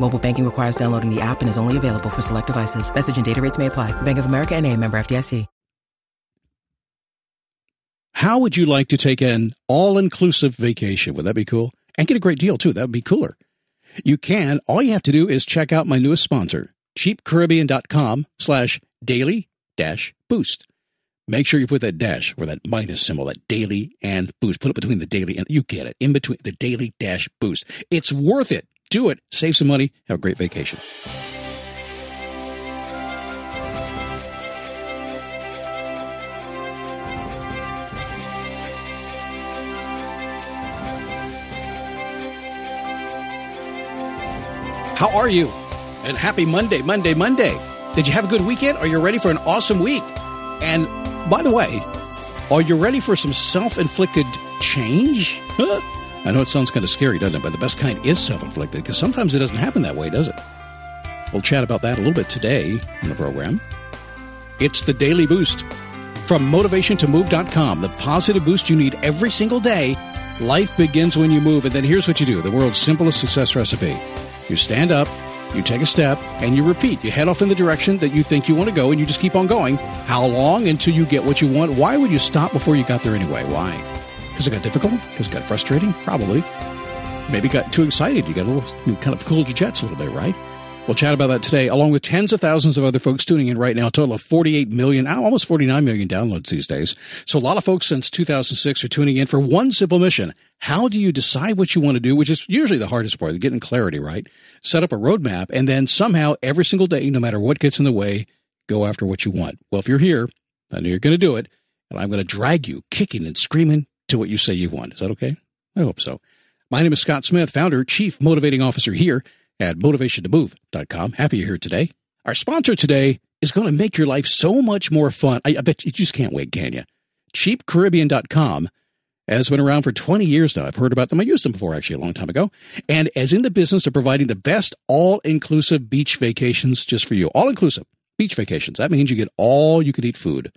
Mobile banking requires downloading the app and is only available for select devices. Message and data rates may apply. Bank of America and a member FDIC. How would you like to take an all-inclusive vacation? Would that be cool? And get a great deal too. That would be cooler. You can. All you have to do is check out my newest sponsor, cheapcaribbean.com slash daily dash boost. Make sure you put that dash or that minus symbol, that daily and boost. Put it between the daily and you get it in between the daily dash boost. It's worth it. Do it. Save some money. Have a great vacation. How are you? And happy Monday, Monday, Monday. Did you have a good weekend? Are you ready for an awesome week? And by the way, are you ready for some self inflicted change? Huh? I know it sounds kind of scary, doesn't it? But the best kind is self inflicted because sometimes it doesn't happen that way, does it? We'll chat about that a little bit today in the program. It's the Daily Boost from motivationtomove.com, the positive boost you need every single day. Life begins when you move, and then here's what you do the world's simplest success recipe. You stand up, you take a step, and you repeat. You head off in the direction that you think you want to go, and you just keep on going. How long until you get what you want? Why would you stop before you got there anyway? Why? Because it got difficult? Because it got frustrating? Probably. Maybe got too excited. You got a little, kind of cooled your jets a little bit, right? We'll chat about that today, along with tens of thousands of other folks tuning in right now. A total of 48 million, almost 49 million downloads these days. So a lot of folks since 2006 are tuning in for one simple mission. How do you decide what you want to do, which is usually the hardest part, getting clarity, right? Set up a roadmap and then somehow every single day, no matter what gets in the way, go after what you want. Well, if you're here, I know you're going to do it, and I'm going to drag you kicking and screaming to what you say you want. Is that okay? I hope so. My name is Scott Smith, founder, chief motivating officer here at motivationtomove.com. Happy you're here today. Our sponsor today is going to make your life so much more fun. I, I bet you just can't wait, can you? CheapCaribbean.com has been around for 20 years now. I've heard about them. I used them before, actually, a long time ago. And as in the business of providing the best all inclusive beach vacations just for you. All inclusive beach vacations. That means you get all you can eat food,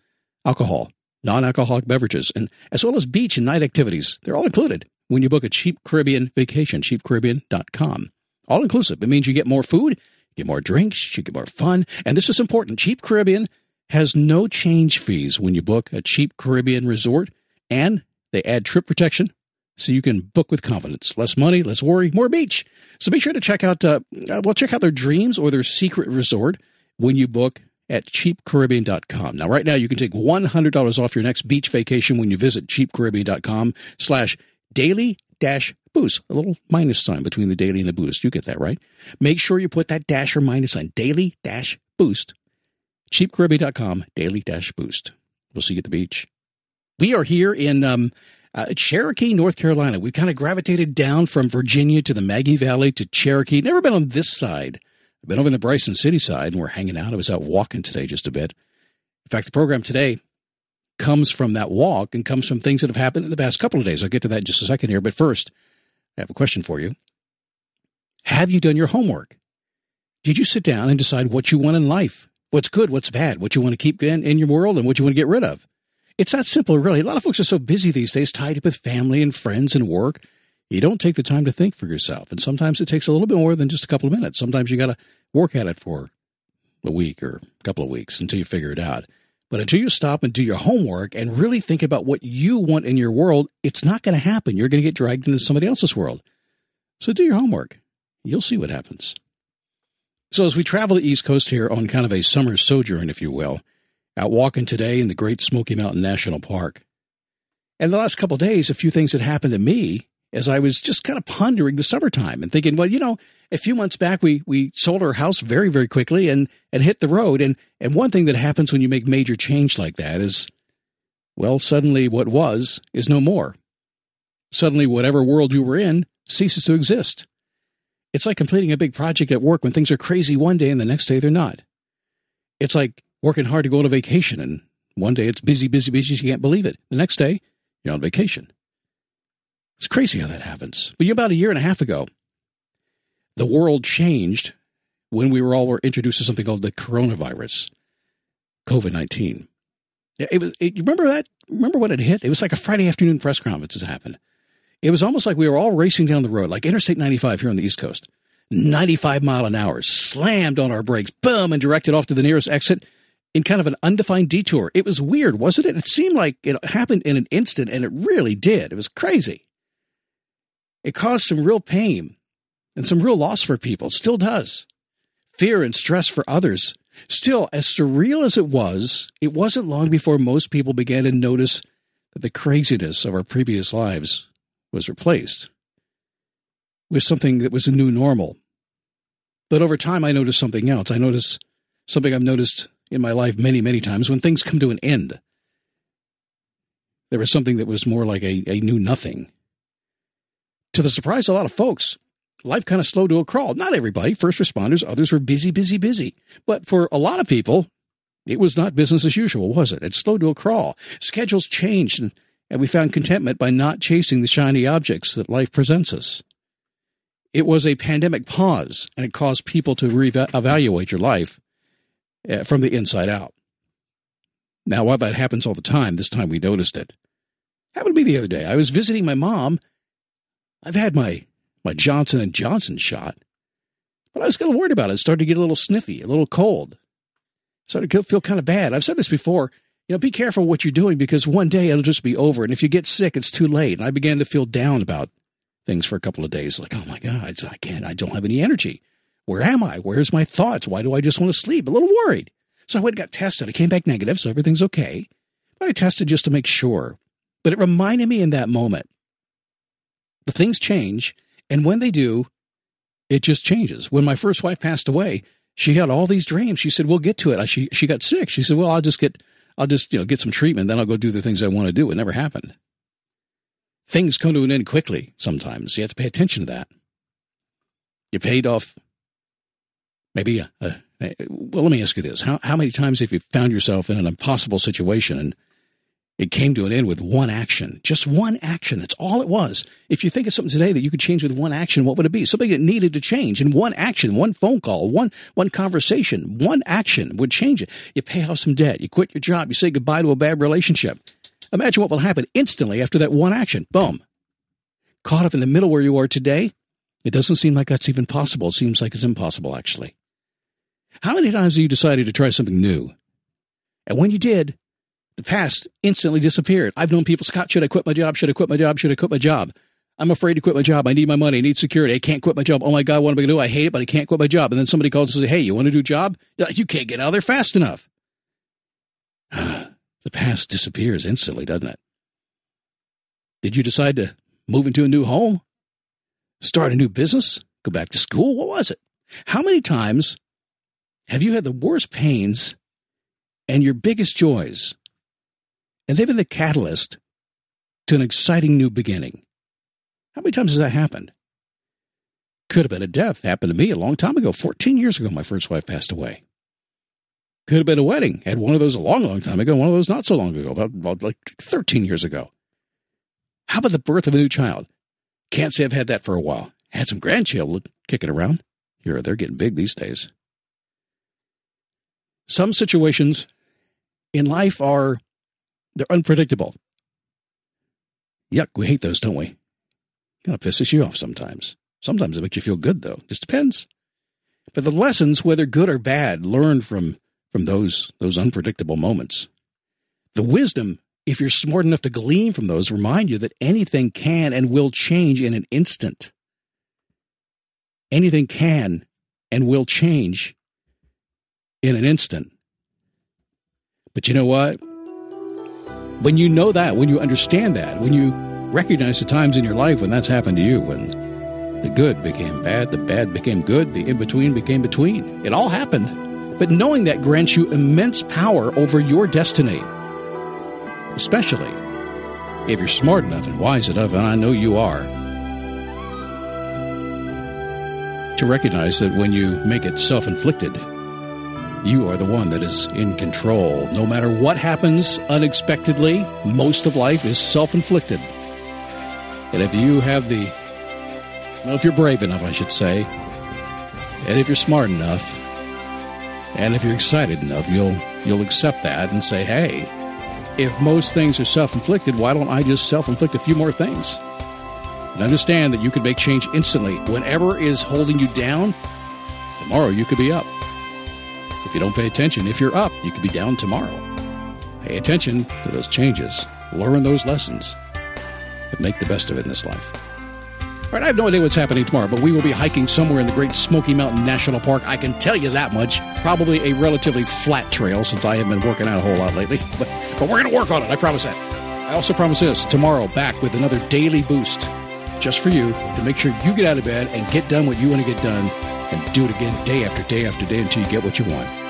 alcohol, non alcoholic beverages, and as well as beach and night activities. They're all included when you book a cheap Caribbean vacation, cheapcaribbean.com. All inclusive. It means you get more food, you get more drinks, you get more fun. And this is important. Cheap Caribbean has no change fees when you book a cheap Caribbean resort, and they add trip protection so you can book with confidence. Less money, less worry, more beach. So be sure to check out, uh, well, check out their dreams or their secret resort when you book at cheapcaribbean.com. Now, right now, you can take $100 off your next beach vacation when you visit cheapcaribbean.com slash daily dash boost. A little minus sign between the daily and the boost. You get that, right? Make sure you put that dash or minus sign, daily dash boost. cheapcaribbean.com, daily dash boost. We'll see you at the beach. We are here in um, uh, Cherokee, North Carolina. We kind of gravitated down from Virginia to the Maggie Valley to Cherokee. Never been on this side. I've been over in the Bryson City side, and we're hanging out. I was out walking today just a bit. In fact, the program today comes from that walk and comes from things that have happened in the past couple of days. I'll get to that in just a second here. But first, I have a question for you. Have you done your homework? Did you sit down and decide what you want in life? What's good, what's bad, what you want to keep in, in your world, and what you want to get rid of? It's that simple, really. A lot of folks are so busy these days, tied up with family and friends and work. You don't take the time to think for yourself. And sometimes it takes a little bit more than just a couple of minutes. Sometimes you got to work at it for a week or a couple of weeks until you figure it out. But until you stop and do your homework and really think about what you want in your world, it's not going to happen. You're going to get dragged into somebody else's world. So do your homework. You'll see what happens. So as we travel the East Coast here on kind of a summer sojourn, if you will, out walking today in the Great Smoky Mountain National Park, And the last couple days, a few things had happened to me as I was just kind of pondering the summertime and thinking, well, you know, a few months back we we sold our house very very quickly and and hit the road and and one thing that happens when you make major change like that is well suddenly what was is no more. Suddenly whatever world you were in ceases to exist. It's like completing a big project at work when things are crazy one day and the next day they're not. It's like working hard to go on a vacation and one day it's busy busy busy you can't believe it. The next day you're on vacation. It's crazy how that happens. But about a year and a half ago, the world changed when we were all were introduced to something called the coronavirus, COVID nineteen. It was. It, you remember that? Remember when it hit? It was like a Friday afternoon press conference has happened. It was almost like we were all racing down the road, like Interstate 95 here on the East Coast. 95 mile an hour, slammed on our brakes, boom, and directed off to the nearest exit in kind of an undefined detour. It was weird, wasn't it? It seemed like it happened in an instant, and it really did. It was crazy. It caused some real pain and some real loss for people. It still does. Fear and stress for others. Still, as surreal as it was, it wasn't long before most people began to notice that the craziness of our previous lives was replaced with something that was a new normal. But over time, I noticed something else. I noticed something I've noticed in my life many, many times when things come to an end. There was something that was more like a, a new nothing. To the surprise of a lot of folks, life kind of slowed to a crawl. Not everybody, first responders, others were busy, busy, busy. But for a lot of people, it was not business as usual, was it? It slowed to a crawl. Schedules changed, and, and we found contentment by not chasing the shiny objects that life presents us. It was a pandemic pause, and it caused people to reevaluate your life uh, from the inside out. Now, while that happens all the time, this time we noticed it. Happened to me the other day. I was visiting my mom I've had my my Johnson and Johnson shot, but I was kind of worried about it. It started to get a little sniffy, a little cold. Started to feel kind of bad. I've said this before. You know, be careful what you're doing because one day it'll just be over, and if you get sick, it's too late. And I began to feel down about things for a couple of days. Like, oh my God, I can't. I don't have any energy. Where am I? Where's my thoughts? Why do I just want to sleep? A little worried. So I went and got tested. I came back negative, so everything's okay. But I tested just to make sure. But it reminded me in that moment the things change. And when they do, it just changes. When my first wife passed away, she had all these dreams. She said, "We'll get to it." She she got sick. She said, "Well, I'll just get I'll just you know get some treatment, then I'll go do the things I want to do." It never happened. Things come to an end quickly. Sometimes you have to pay attention to that. You paid off. Maybe a, a, a well. Let me ask you this: How how many times have you found yourself in an impossible situation and it came to an end with one action, just one action. That's all it was. If you think of something today that you could change with one action, what would it be? Something that needed to change in one action, one phone call, one, one conversation, one action would change it. You pay off some debt. You quit your job. You say goodbye to a bad relationship. Imagine what will happen instantly after that one action. Boom. Caught up in the middle where you are today, it doesn't seem like that's even possible. It seems like it's impossible, actually. How many times have you decided to try something new? And when you did, the past instantly disappeared. I've known people, Scott, should I quit my job? Should I quit my job? Should I quit my job? I'm afraid to quit my job. I need my money. I need security. I can't quit my job. Oh my God, what am I going to do? I hate it, but I can't quit my job. And then somebody calls and says, Hey, you want to do a job? You can't get out of there fast enough. the past disappears instantly, doesn't it? Did you decide to move into a new home? Start a new business? Go back to school? What was it? How many times have you had the worst pains and your biggest joys and they've been the catalyst to an exciting new beginning. How many times has that happened? Could have been a death. Happened to me a long time ago. 14 years ago, my first wife passed away. Could have been a wedding. Had one of those a long, long time ago. One of those not so long ago, about, like 13 years ago. How about the birth of a new child? Can't say I've had that for a while. Had some grandchildren kicking around. Here, they're getting big these days. Some situations in life are they're unpredictable. Yuck, we hate those, don't we? Kind of pisses you off sometimes. Sometimes it makes you feel good, though. Just depends. But the lessons, whether good or bad, learned from from those those unpredictable moments. The wisdom, if you're smart enough to glean from those, remind you that anything can and will change in an instant. Anything can and will change in an instant. But you know what? When you know that, when you understand that, when you recognize the times in your life when that's happened to you, when the good became bad, the bad became good, the in between became between. It all happened. But knowing that grants you immense power over your destiny. Especially if you're smart enough and wise enough, and I know you are, to recognize that when you make it self inflicted, you are the one that is in control. No matter what happens unexpectedly, most of life is self inflicted. And if you have the, well, if you're brave enough, I should say, and if you're smart enough, and if you're excited enough, you'll you'll accept that and say, "Hey, if most things are self-inflicted, why don't I just self-inflict a few more things?" And understand that you can make change instantly. Whatever is holding you down, tomorrow you could be up. If you don't pay attention, if you're up, you could be down tomorrow. Pay attention to those changes, learn those lessons, and make the best of it in this life. All right, I have no idea what's happening tomorrow, but we will be hiking somewhere in the Great Smoky Mountain National Park. I can tell you that much. Probably a relatively flat trail since I haven't been working out a whole lot lately, but, but we're going to work on it. I promise that. I also promise this tomorrow, back with another daily boost just for you to make sure you get out of bed and get done what you want to get done and do it again day after day after day until you get what you want.